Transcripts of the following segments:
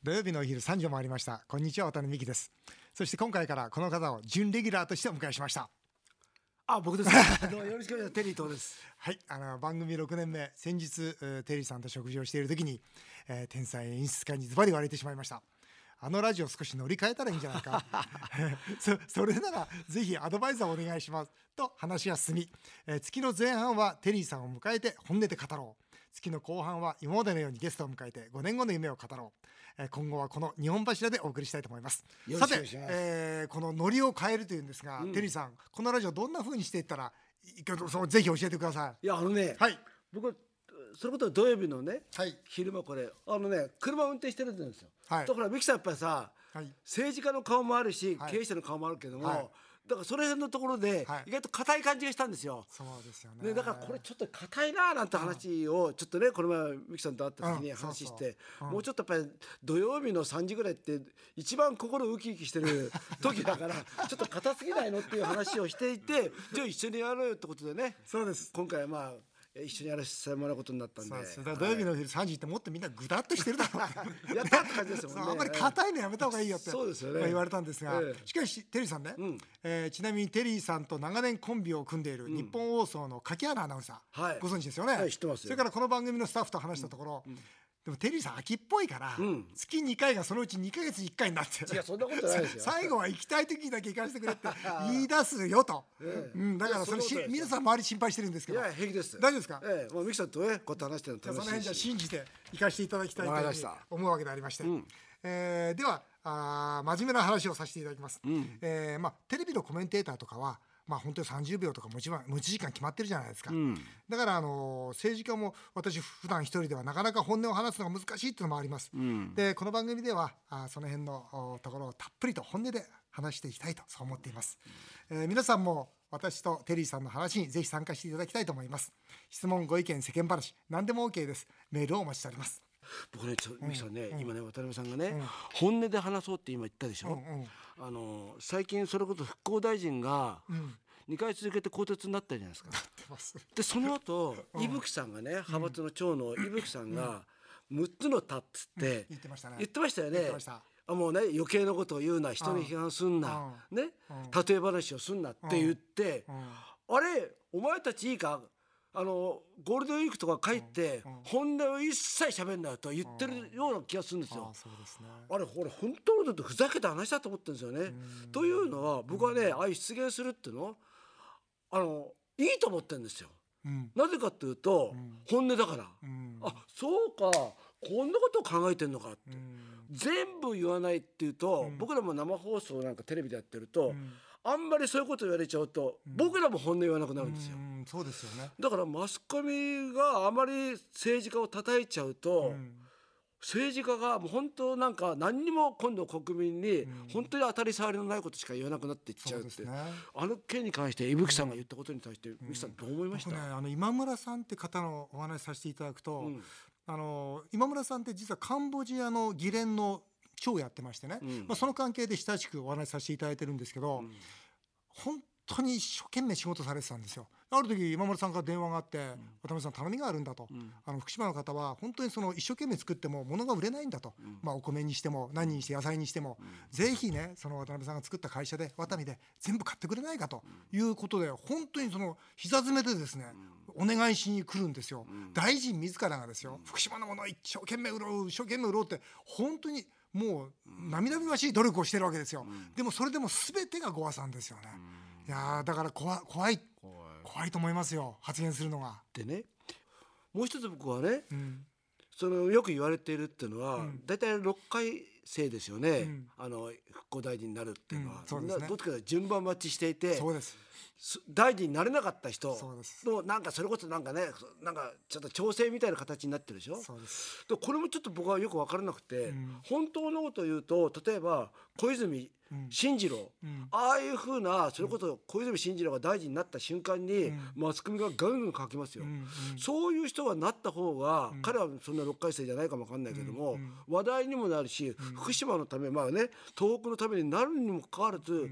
土曜日のお昼3時を回りました。こんにちは渡辺美希です。そして今回からこの方を準レギュラーとしてお迎えしました。あ、僕です。どうもよろしくお願いします。テリー東です。はいあの番組6年目先日えーテリーさんと食事をしている時に、えー天才演出家にズバリ言われてしまいました。あのラジオ少し乗り換えたらいいんじゃないか。そそれならぜひアドバイザーお願いします。と話が進み、えー月の前半はテリーさんを迎えて本音で語ろう月の後半は今までのようにゲストを迎えて5年後の夢を語ろう、えー今後はこの2本柱でお送りしたいと思います。さてえーこのノリを変えるというんですが、うん。テリーさんこのラジオどんな風にしていったらそうぜひ教えてください。いや、あのね、はい。僕、それこそ土曜日のね、はい。昼間これ、あのね、車運転してるんですよ。はい。だから、ミキさんやっぱりさ、はい。政治家の顔もあるし、はい。経営者の顔もあるけども、はいだからその辺のところで、はい。意外と硬い感じがしたんですよ。そうですよね。ね、だからこれちょっと硬いななんて話をちょっとねこの前ミキさんと会った時にうん話してもうちょっとやっぱり土曜日の3時ぐらいって一番心ウキウキしてる時だから ちょっと硬すぎないのっていう話をしていてじゃあ一緒にやろうよってことでね。そうです。今回はまあ一緒にやらせてもらうことになったんで。す土曜日の昼3時ってもっとみんなぐだっとしてるだろう。やったって感じですもんねあんまり硬いのやめた方がいいよって そうですよね。まあ言われたんですが、ええ。しかしテリーさんね、うん。えーちなみにテリーさんと長年コンビを組んでいる日本放送の柿原アナウンサー、はい。ご存知ですよね、はい知ってますよ。それからこの番組のスタッフと話したところ、でもテリーさん秋っぽいから、ん。月2回がそのうち2か月に1回になっていやそんなことないですよ。最後は行きたい時にだけ行かせてくれって 言い出すよと、ええうん、だからそれし皆さん周り心配してるんですけいどや平気です。大丈夫ですか？ええもうミキさんとねこうやって話してるじゃあそのの楽辺じゃ信じて行かせていただきたいと思うわけでありまして、えーではあー真面目な話をさせていただきます、えーまあ、テレビのコメンテーターとかはまあ本当に30秒とか持ち持ち時間決まってるじゃないですか、だからあのー政治家も私普段一人ではなかなか本音を話すのが難しいっていうのもあります、でこの番組ではあーその辺のおところをたっぷりと本音で話していきたいとそう思っています、えー皆さんも私とテリーさんの話にぜひ参加していただきたいと思います。質問ご意見世間話何でも OK です。メールをお待ちしております。僕ねちょミキさんね、今ね渡辺さんがね、本音で話そうって今言ったでしょ、あの最近それこそ復興大臣が2回続けて更迭になったじゃないですか。でその後、伊吹さんがね派閥の長の伊吹さんが6つのタっつって、言ってましたよね。あもうね余計なことを言うな人に批判すんな、ね、例え話をすんなって言って、あれお前たちいいか？あのゴールデンウィークとか帰って、本音を一切喋んなよと言ってるような気がするんですよ。あれこれ本当のことふざけた話だと思ってるんですよね。というのは僕はねああいう出現するっていうのあのいいと思ってるんですよ。うん。なぜかというと、本音だから、ん。あそうか。こんなことを考えてんのかって、全部言わないっていうと、僕らも生放送なんかテレビでやってると、あんまりそういうこと言われちゃうと、僕らも本音言わなくなるんですよ。うん。そうですよね。だからマスコミがあまり政治家を叩いちゃうと、政治家がもう本当なんか何にも今度国民に本当に当たり障りのないことしか言わなくなっていっちゃうって、ね。あの件に関して伊吹さんが言ったことに対して伊吹さんどう思いました、僕ねあの今村さんって方のお話しさせていただくと、あの今村さんって実はカンボジアの議連の長をやってましてね、まあ、その関係で親しくお話しさせていただいてるんですけど、本当に一生懸命仕事されてたんですよ。ある時今村さんから電話があって「渡辺さん頼みがあるんだ」と、あの福島の方は本当にその一生懸命作っても物が売れないんだと、まあ、お米にしても何にして野菜にしても、ぜひねその渡辺さんが作った会社でワタミで全部買ってくれないかということで本当にその膝詰めでですね、お願いしに来るんですよ、大臣自らがですよ、福島のものを一生懸命売ろう一生懸命売ろうって本当にもう涙ぐましい努力をしてるわけですよ、でもそれでも全てがご破算ですよね、いやーだから怖怖い怖い。と思いますよ発言するのが。でねもう一つ僕はね、ん。そのよく言われているっていうのは、大体6回生ですよね、あの復興大臣になるっていうのは、うんそうですね。どっちか順番待ちしていてそうです。す大臣になれなかった人のなんかそれこそなんかねなんかちょっと調整みたいな形になってるでしょ？そうです。でこれもちょっと僕はよく分からなくて、本当のことを言うと例えば小泉進次郎、ああいうふうなそれこそ小泉進次郎が大臣になった瞬間に、マスコミがガンガン書きますよ、そういう人がなった方が、彼はそんな6回生じゃないかも分かんないけども、話題にもなるし、福島のためまあね東北のためになるにもかかわらず、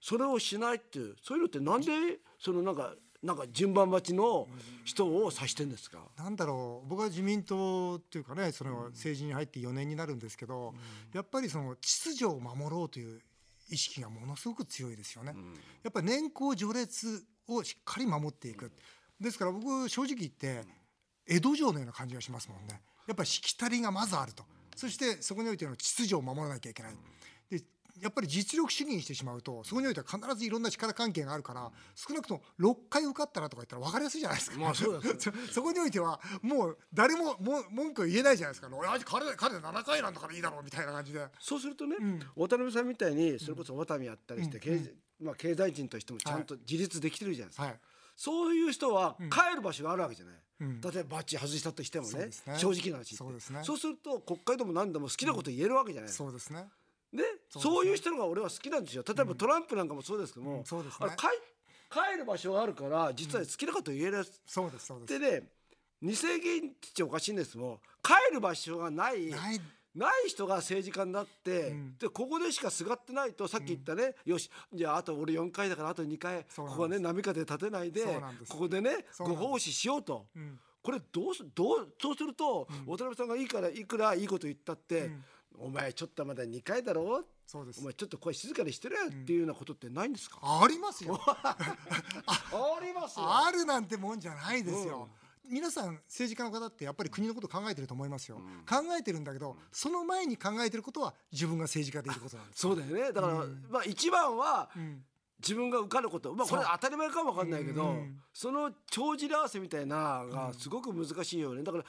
それをしないっていうそういうのってなんでそのなんかなんか順番待ちの人を指してんですか、なんだろう僕は自民党っていうかねその政治に入って4年になるんですけど、やっぱりその秩序を守ろうという意識がものすごく強いですよね。やっぱり年功序列をしっかり守っていく。ですから僕正直言って江戸城のような感じがしますもんね。やっぱりしきたりがまずあると。そしてそこにおいての秩序を守らなきゃいけない。でやっぱり実力主義にしてしまうとそこにおいては必ずいろんな力関係があるから少なくとも6回受かったらとか言ったら分かりやすいじゃないですか、まあそうです そこにおいてはもう誰もも文句を言えないじゃないですか。俺彼彼7回なんだからいいだろうみたいな感じで。そうするとね、渡辺さんみたいにそれこそワタミやったりして、経済まあ、経済人としてもちゃんと自立できてるじゃないですか、はい。そういう人は帰る場所があるわけじゃない、例えばバッチ外したとしてもねね。正直な話そうですね。そうすると国会でも何でも好きなこと言えるわけじゃない、そうですねねそういう人のが俺は好きなんですよ。例えばトランプなんかもそうですけども、うんそうですね。帰帰る場所があるから実は好きなこと言えるそうですそうです。でね二世議員っておかしいんですも帰る場所がないない。ない人が政治家になって、ん。でここでしかすがってないとさっき言ったね、よしじゃああと俺4回だからあと2回ここはね波風立てないでここでねご奉仕しようと、ん。これどうすどうそうすると、渡辺さんがいいからいくらいいこと言ったって、んお前ちょっとまだ2回だろ？そうです。お前ちょっと声静かにしてるよっていうようなことってないんですか、ありますよ。ありますよ。あるなんてもんじゃないですよ、皆さん政治家の方ってやっぱり国のこと考えてると思いますよ、考えてるんだけどその前に考えてることは自分が政治家でいることなんです。そうだよね。だから、まあ一番は、ん。自分が受かること。まあこれ当たり前かもわかんないけど、うん。その帳尻合わせみたいながすごく難しいよね。だから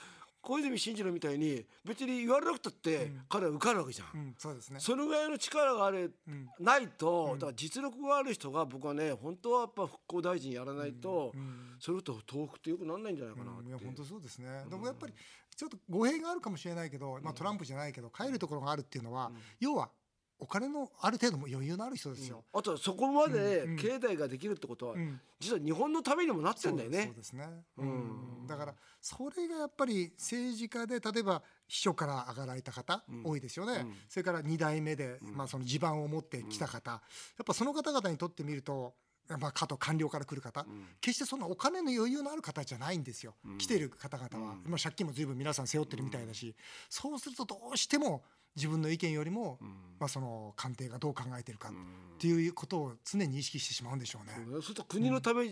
小泉進次郎みたいに別に言われなくたって彼は受かるわけじゃん。うんそうですね。そのぐらいの力がある、ないと、だから実力がある人が僕はね本当はやっぱ復興大臣やらないと、それと東北ってよくなんないんじゃないかなって、いや本当そうですね、でもやっぱりちょっと語弊があるかもしれないけど、まあ、トランプじゃないけど帰るところがあるっていうのは、要はお金のある程度も余裕のある人ですよ。あとそこまで経済ができるってことは、ん。実は日本のためにもなってんだよね。そう。ですね、うん、だからそれがやっぱり政治家で例えば秘書から上がられた方、多いですよね、それから2代目で、まあ、その地盤を持ってきた方、やっぱその方々にとってみるとまあ、かと官僚から来る方、決してそんなお金の余裕のある方じゃないんですよ、来てる方々は、まあ、借金も随分皆さん背負ってるみたいだし、そうするとどうしても自分の意見よりも、まあ、その官邸がどう考えてるかっていうことを常に意識してしまうんでしょうね。そうすると国のためっ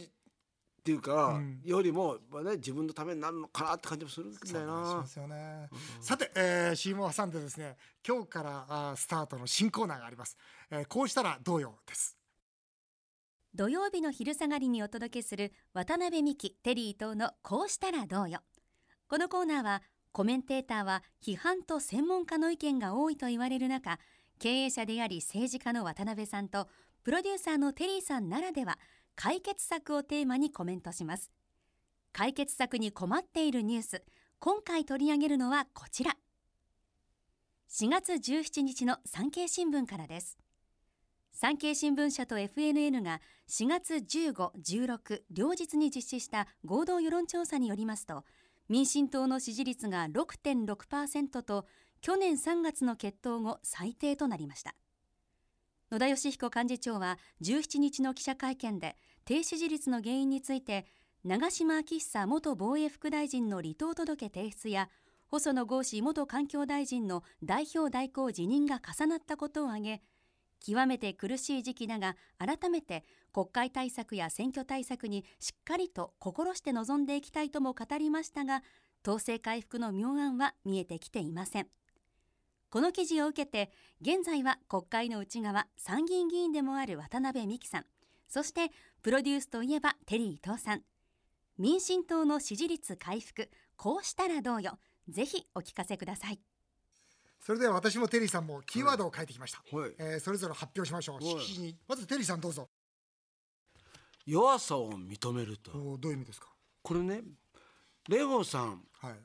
ていうか、よりも、まあね、自分のためになるのかなって感じもするんだよそうしなま。すよね。さて、えー、CM を挟んでですね、今日からあースタートの新コーナーがあります。えー、こうしたらどうよです。土曜日の昼下がりにお届けする渡辺美希テリー等のこうしたらどうよ。このコーナーはコメンテーターは批判と専門家の意見が多いと言われる中経営者であり政治家の渡辺さんとプロデューサーのテリーさんならでは解決策をテーマにコメントします。解決策に困っているニュース今回取り上げるのはこちら。4月17日の産経新聞からです。産経新聞社と FNN が4月15、16両日に実施した合同世論調査によりますと民進党の支持率が6.6%と去年3月の決闘後最低となりました。野田佳彦幹事長は17日の記者会見で低支持率の原因について長島昭久元防衛副大臣の離党届提出や細野豪志元環境大臣の代表代行辞任が重なったことを挙げ極めて苦しい時期だが改めて国会対策や選挙対策にしっかりと心して臨んでいきたいとも語りましたが統制回復の妙案は見えてきていません。この記事を受けて現在は国会の内側参議院議員でもある渡辺美樹さんそしてプロデュースといえばテリー伊藤さん。民進党の支持率回復こうしたらどうよ。ぜひお聞かせください。それでは私もテリーさんもキーワードを書いてきました。はいえーそれぞれ発表しましょう。はいまずテリーさんどうぞ。弱さを認めると。どういう意味ですか？これね、蓮舫さんはい。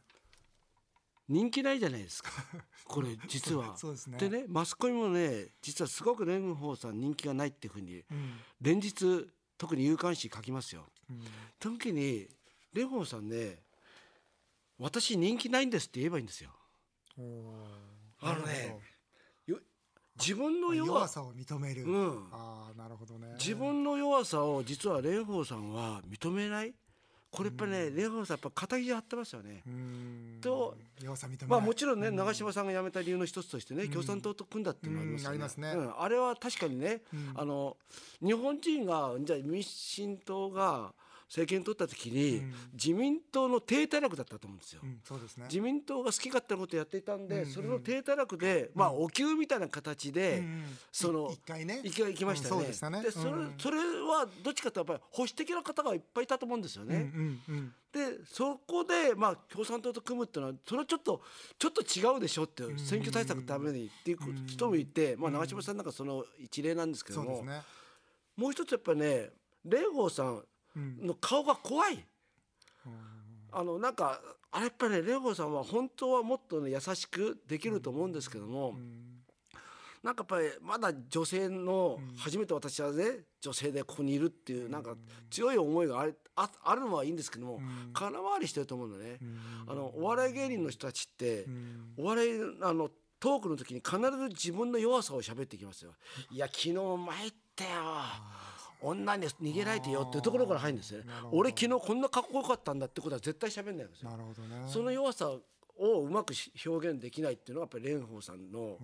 人気ないじゃないですか。これ実は。そうですねでね、マスコミもね、実はすごく蓮舫さん人気がないっていうふうに、うん。連日特に有刊誌書きますよ。うん時に蓮舫さんね、私人気ないんですって言えばいいんですよ。あのね自分の弱さを認める、うん、ああなるほどね。自分の弱さを実は蓮舫さんは認めない？これやっぱね蓮舫さんやっぱ肩肘張ってますよね。とまあもちろんね長嶋さんが辞めた理由の一つとしてね共産党と組んだっていうのがありますね。ありますね、あれは確かにね、あの日本人がじゃあ民進党が政権取った時に、自民党の低たらくだったと思うんですよ、そうですね、自民党が好き勝手なことやっていたんで、それの低たらくで、まあお給みたいな形で、その一回ね。一回行きましたよね。でそれそれはどっちかというとやっぱり保守的な方がいっぱいいたと思うんですよね。でそこでまあ共産党と組むっていうのはそれはちょっとちょっと違うでしょって選挙対策のためにっていう人もいて、まあ長嶋さんなんかその一例なんですけども、もう一つやっぱりね蓮舫さんの顔が怖い。あのなんかあれやっぱりね蓮舫さんは本当はもっとね優しくできると思うんですけども、なんかやっぱりまだ女性の初めて私はね女性でここにいるっていうなんか強い思いがあるああるのはいいんですけども空回りしてると思うのね。あのお笑い芸人の人たちってお笑いあのトークの時に必ず自分の弱さを喋ってきますよ。いや昨日参ったよ。女に逃げられてよっていうところから入るんですよね。俺昨日こんなかっこよかったんだってことは絶対喋んないんですよ。なるほど、ね、その弱さをうまく表現できないっていうのがやっぱり蓮舫さんの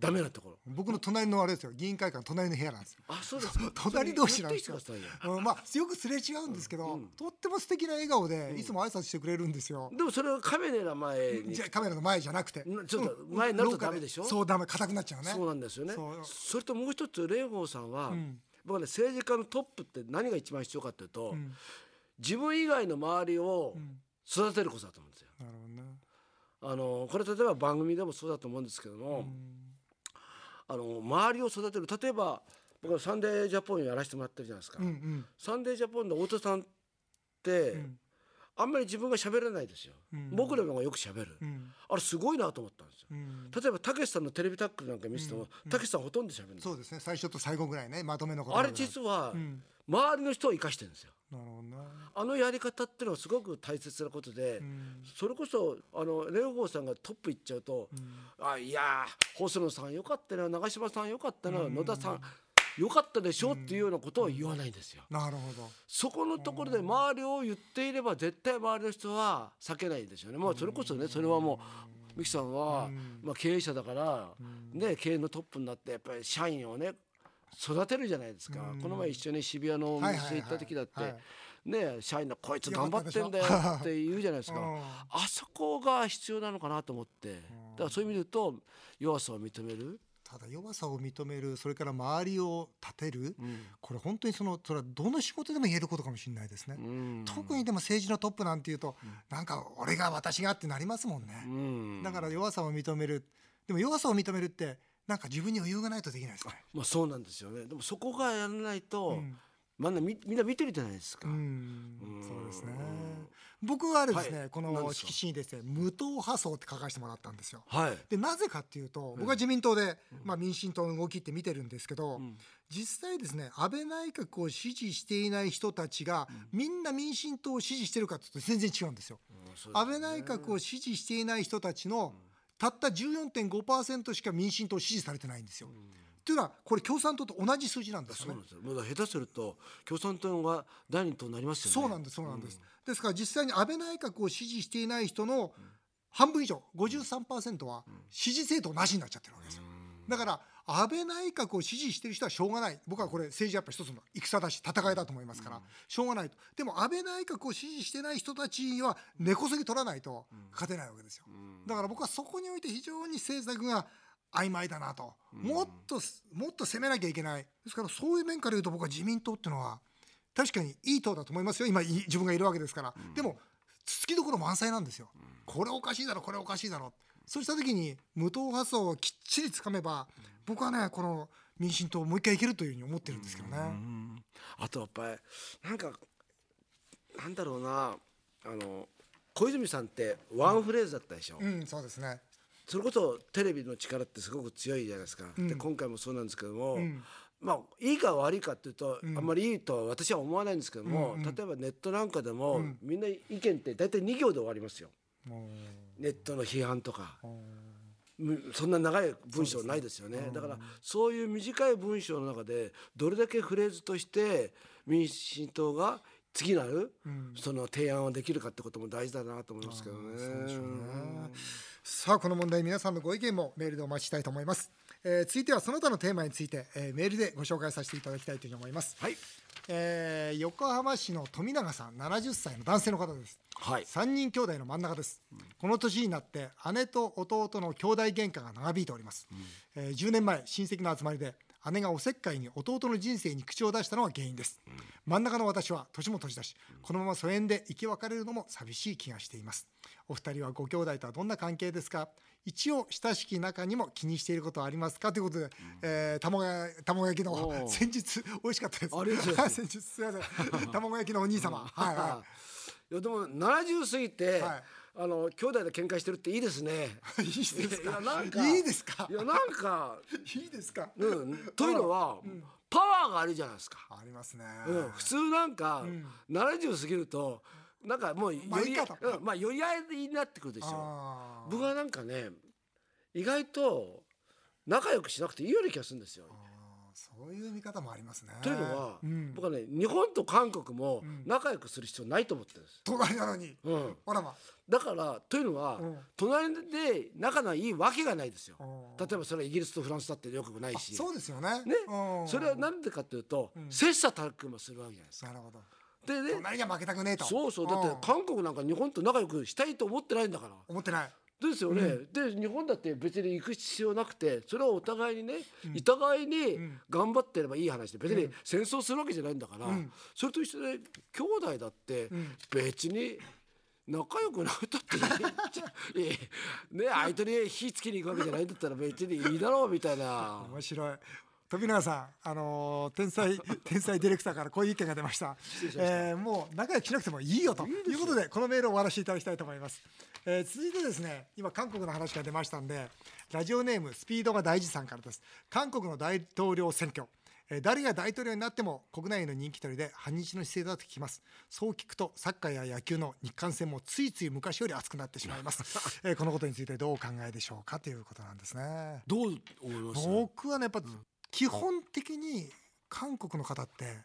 ダメなところ。僕の隣のあれですよ。議員会館隣の部屋なんですよ。あそうです 隣同士なんですよ、うん、まあよくすれ違うんですけど、うん、とっても素敵な笑顔でいつも挨拶してくれるんですよ、でもそれはカメラの前に。じゃカメラの前じゃなくて。ちょっと前になるとダメでしょ、そうダメ硬くなっちゃうね。そうなんですよね。それともう一つ蓮舫さんは、僕はね政治家のトップって何が一番必要かというと、自分以外の周りを育てることだと思うんですよ。なるほどね。あのこれ例えば番組でもそうだと思うんですけども、あの周りを育てる。例えば僕は「サンデージャポン」やらせてもらってるじゃないですか。うんうん、サンデージャポンの太田さんって、うん、あんまり自分が喋らないですよ、うん、僕らの方がよく喋る、うん、あれすごいなと思ったんですよ、例えばたけしさんのテレビタックルなんか見せてもたけしさんほとんど喋るそうですね。最初と最後ぐらいねまとめのあれ実は、周りの人を生かしてるんですよ。なるほどね、あのやり方っていうのはすごく大切なことで、それこそあのレオゴーさんがトップ行っちゃうと、あいや細野さんよかったな長嶋さんよかったな、野田さんよかったでしょっていうようなことは言わないんですよ。なるほど。そこのところで周りを言っていれば絶対周りの人は避けないですよね。もうそれこそねそれはもう三木さんはまあ経営者だからね経営のトップになってやっぱり社員をね育てるじゃないですか、この前一緒に渋谷のお店行った時だって、ね、社員のこいつ頑張ってんだよ って言うじゃないですか。あそこが必要なのかなと思って。だからそういう意味で言うと弱さを認めるただ弱さを認めるそれから周りを立てる、うん、これ本当にそのそれはどの仕事でも言えることかもしれないですね、うん、特にでも政治のトップなんていうと、うん、なんか俺が私がってなりますもんね、だから弱さを認める。でも弱さを認めるってなんか自分に余裕がないとできないですね。まあそうなんですよね。でもそこがやらないと、うん、みんなみんな見てるじゃないですか。うん、そうですね。僕はですね、はい、この色紙にですね無党派層って書かせてもらったんですよ。はい、でなぜかっていうと僕は自民党で、まあ、民進党の動きって見てるんですけど、うん、実際ですね安倍内閣を支持していない人たちが、みんな民進党を支持してるかというと全然違うんですよ。すね、安倍内閣を支持していない人たちの、たった14.5%しか民進党支持されてないんですよ。というのはこれ共産党と同じ数字なんですよね。そうなん下手すると共産党が第二党になりますよね。そうなんですそうなんです。うん、ですから実際に安倍内閣を支持していない人の半分以上53%は支持政党なしになっちゃってるわけですよ。だから安倍内閣を支持している人はしょうがない。僕はこれ政治やっぱ一つの戦だし戦いだと思いますから、しょうがないと。でも安倍内閣を支持してない人たちには根こそぎ取らないと勝てないわけですよ、だから僕はそこにおいて非常に政策が曖昧だなと、もっともっと攻めなきゃいけない。ですからそういう面から言うと僕は自民党っていうのは確かにいい党だと思いますよ。今自分がいるわけですから、でもつきどころ満載なんですよ、これおかしいだろこれおかしいだろ。そうした時に無党派層をきっちりつかめば僕はねこの民進党もう一回いけるというふうに思ってるんですけどね。あとやっぱりなんかなんだろうな。あの小泉さんってワンフレーズだったでしょ。うん、うん、そうですね。それこそテレビの力ってすごく強いじゃないですか。うん、で今回もそうなんですけども。うん。まあ、いいか悪いかっていうと、うん、あんまりいいとは私は思わないんですけども、うんうん、例えばネットなんかでも、うん、みんな意見って大体2行で終わりますよ、ネットの批判とか。むそんな長い文章ないですよね。だからそういう短い文章の中でどれだけフレーズとして民進党が次なるその提案をできるかってことも大事だなと思いますけどね。さあこの問題皆さんのご意見もメールでお待ちしたいと思います、えー続いてはその他のテーマについて、えーメールでご紹介させていただきたいと思います、はい。えー横浜市の富永さん70歳の男性の方です。はい。3人兄弟の真ん中です、この年になって姉と弟の兄弟喧嘩が長引いております、えー10年前親戚の集まりで姉がおせっかいに弟の人生に口を出したのが原因です、真ん中の私は年も年だしこのまま疎遠で生き別れるのも寂しい気がしています。お二人はご兄弟とはどんな関係ですか？一応親しき中にも気にしていることはありますか？ということで、えー卵や卵焼きの 先日美味しかったです。ありがとうございます。先日すいません。卵焼きのお兄様。はいはい。やでも70過ぎて、はいあの兄弟で喧嘩してるっていいですね。いいですいやかなんかいいですか？いやなんか、いいですか、うん、というのは、パワーがあるじゃないですか。ありますね、うん、普通なんか、70過ぎるとなんかもうより、うん。まあ寄り合いになってくるでしょ。あー。僕はなんかね意外と仲良くしなくていいような気がするんですよ。そういう見方もありますね。というのは、うん、僕はね日本と韓国も仲良くする必要ないと思ってるんです。隣なのに、うん、ほらまだからというのは、うん。隣で仲のいいわけがないですよ。うん。例えばそれはイギリスとフランスだってよくないあし、そうですよね。ね。うん。それはなんでかというと、ん。切磋琢磨するわけじゃないですか。なるほど。でね。隣には負けたくねえと。そうそう。だってん。韓国なんか日本と仲良くしたいと思ってないんだから。思ってないですよね、で日本だって別に行く必要なくてそれはお互いにね、お互いに頑張ってればいい話で別に戦争するわけじゃないんだから、それと一緒で兄弟だって別に仲良くなくたって いいね相手に火つけに行くわけじゃないんだったら別にいいだろうみたいな。面白い富永さん、あのー天才天才ディレクターからこういう意見が出ました。礼しました。えーもう仲良くしなくてもいいよと。いうことでこのメールを終わらせていただきたいと思います。えー続いてですね、今韓国の話が出ましたんで、ラジオネームスピードが大事さんからです。韓国の大統領選挙。えー誰が大統領になっても国内の人気取りで反日の姿勢だと聞きます。そう聞くとサッカーや野球の日韓戦もついつい昔より熱くなってしまいます、えーこのことについてどうお考えでしょうかということなんですね。どう思います？僕はねやっぱ基本的に韓国の方って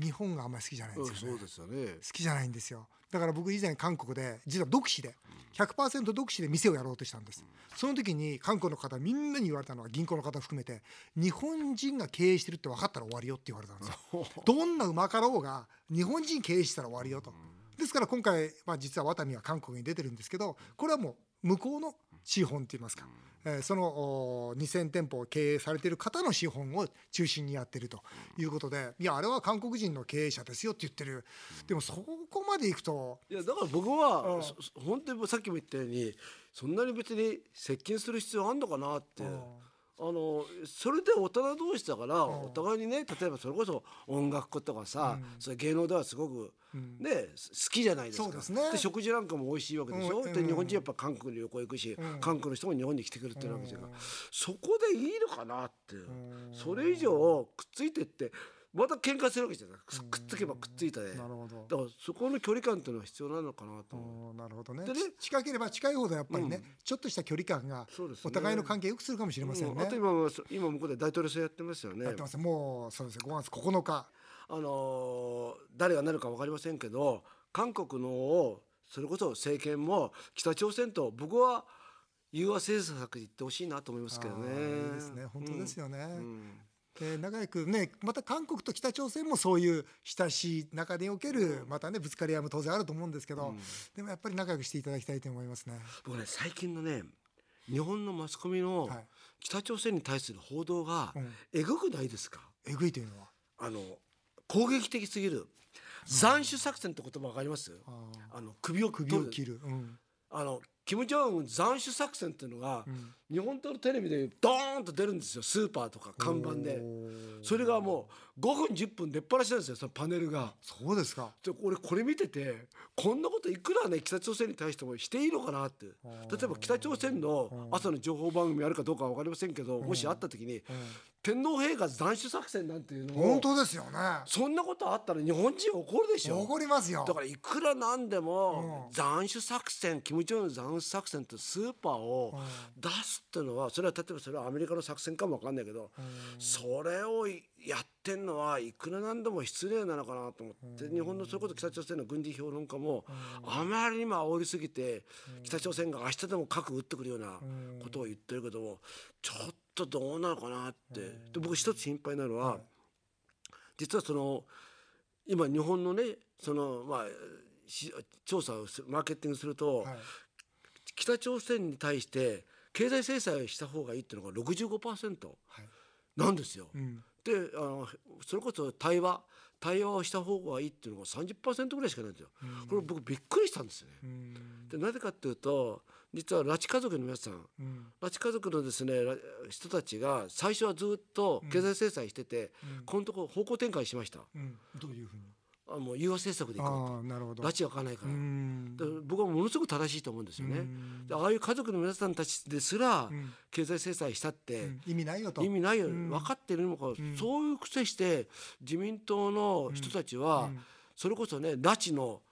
日本があんまり好きじゃないんうんですよね、そうですよね。好きじゃないんですよ。だから僕以前韓国で実は独身で100%独身で店をやろうとしたんです。その時に韓国の方みんなに言われたのは銀行の方含めて日本人が経営してるって分かったら終わりよって言われたんですよ。どんなうまかろうが日本人経営したら終わりよと。ですから今回、まあ、実はワタミは韓国に出てるんですけどこれはもう向こうの資本って言いますか、えーそのお2000店舗を経営されている方の資本を中心にやってるということでいやあれは韓国人の経営者ですよって言ってる。でもそこまでいくといやだから僕は、本当にさっきも言ったようにそんなに別に接近する必要あんのかなって。あのそれで大人同士だから、お互いにね例えばそれこそ音楽とかさ、それ芸能ではすごく、ねす好きじゃないですか。で食事なんかも美味しいわけでしょ、うん。で日本人やっぱ韓国に旅行行くし、韓国の人も日本に来てくるっていうわけじゃん。か、そこでいいのかなって、それ以上くっついてってまた喧嘩するわけじゃない。くっくっつけばくっついたで、なるほど。だからそこの距離感っていうのは必要なのかなと。思う。なるほどね。でね。ち近ければ近いほどやっぱりね、ちょっとした距離感がお互いの関係良くするかもしれませんね、うん。あと今も今向こうで大統領選やってますよね。やってます。もうそうですね。5月9日。あのー誰がなるか分かりませんけど韓国のそれこそ政権も北朝鮮と僕は融和政策で言ってほしいなと思いますけどね。いいですね。本当ですよね、うんで仲良くねまた韓国と北朝鮮もそういう親しい中におけるまたねぶつかり合いも当然あると思うんですけど、でもやっぱり仲良くしていただきたいと思いますね。僕ね最近のね日本のマスコミのはい。北朝鮮に対する報道がうん。えぐくないですか、えぐいというのは？あの攻撃的すぎる。斬首作戦って言葉わかります？ああの首を首を切る、うん。あのキム・ジョンウン斬首作戦っていうのが、日本のテレビでドーンと出るんですよ。スーパーとか看板で。それがもう5分10分出っ放しなんですよそのパネルが。そうですか。で俺これ見ててこんなこといくらね北朝鮮に対してもしていいのかなって。例えば北朝鮮の朝の情報番組あるかどうかは分かりませんけどもしあった時に天皇陛下斬首作戦なんていうのを本当ですよね。そんなことあったら日本人怒るでしょ。怒りますよ。だからいくらなんでも斬首作戦キム・ジョンウン斬首作戦ってスーパーを出すすっていうのはそれは例えばそれはアメリカの作戦かもわかんないけどそれをやってんのはいくらなんでも失礼なのかなと思って日本のそういうこと北朝鮮の軍事評論家もあまりにも煽りすぎて北朝鮮が明日でも核撃ってくるようなことを言ってるけどもちょっとどうなのかなって。で僕一つ心配なのは実はその今日本のねそのまあ調査をマーケティングすると、はい、北朝鮮に対して経済制裁をした方がいいっていうのが65%なんですよ。はいうん、であのそれこそ対話対話をした方がいいっていうのが30%ぐらいしかないんですよ。うん、これ僕びっくりしたんですよね。でなぜかっていうと実は拉致家族の皆さん、うん、拉致家族のですね人たちが最初はずっと経済制裁してて、うん、このところ方向転換しました。どういうふうに？あもう融和政策でいこうと。なるほど。拉致はかないから。僕はものすごく正しいと思うんですよね。ああいう家族の皆さんたちですら経済制裁したって、意味ないよと。意味ないよ。分かってるのか、そういう癖して自民党の人たちは、それこそね拉致の、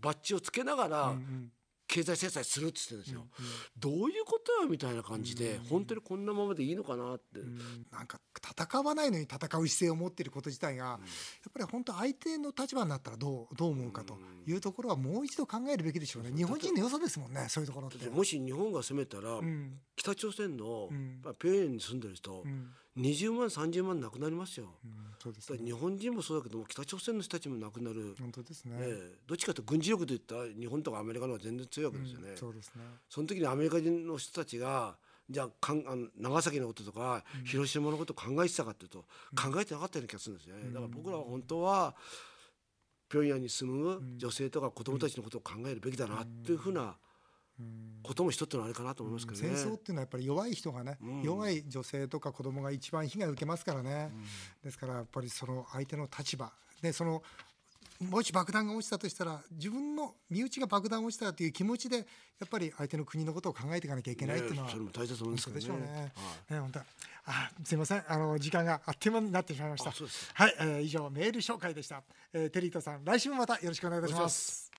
バッジをつけながら、経済制裁するっつってんですよ、うんうん、どういうことよみたいな感じで、うん。うん、本当にこんなままでいいのかなって、うん、なんか戦わないのに戦う姿勢を持っていること自体が、うん、やっぱり本当相手の立場になったらどうどう思うかというところはもう一度考えるべきでしょうね、日本人の良さですもんねそういうところって。もし日本が攻めたら、北朝鮮の、うん、平壌に住んでる人、20万30万なくなりますよ、うん、そうです、ね、日本人もそうだけども北朝鮮の人たちもなくなる。本当ですね、えー、どっちかというと軍事力で言ったら日本とかアメリカの方が全然強いわけですよね、うん、そうですね。その時にアメリカ人の人たちがじゃあかんあの長崎のこととか、うん、広島のこと考えてたかというと、考えてなかったような気がするんですね、だから僕らは本当は平壌に住む女性とか子供たちのことを考えるべきだなっていうふうな、ことも一つのあれかなと思いますけどね、戦争っていうのはやっぱり弱い人がね、うん、弱い女性とか子供が一番被害を受けますからね、うん、ですからやっぱりその相手の立場でそのもし爆弾が落ちたとしたら自分の身内が爆弾落ちたという気持ちでやっぱり相手の国のことを考えていかなきゃいけないっていうのは、ね、それも大切なんですけどね。でしょうね。はい、ね本当。あすみません。あの時間があっという間になってしまいました。はい、えー、以上メール紹介でした。えー、テリートさん来週もまたよろしくお願いいたします。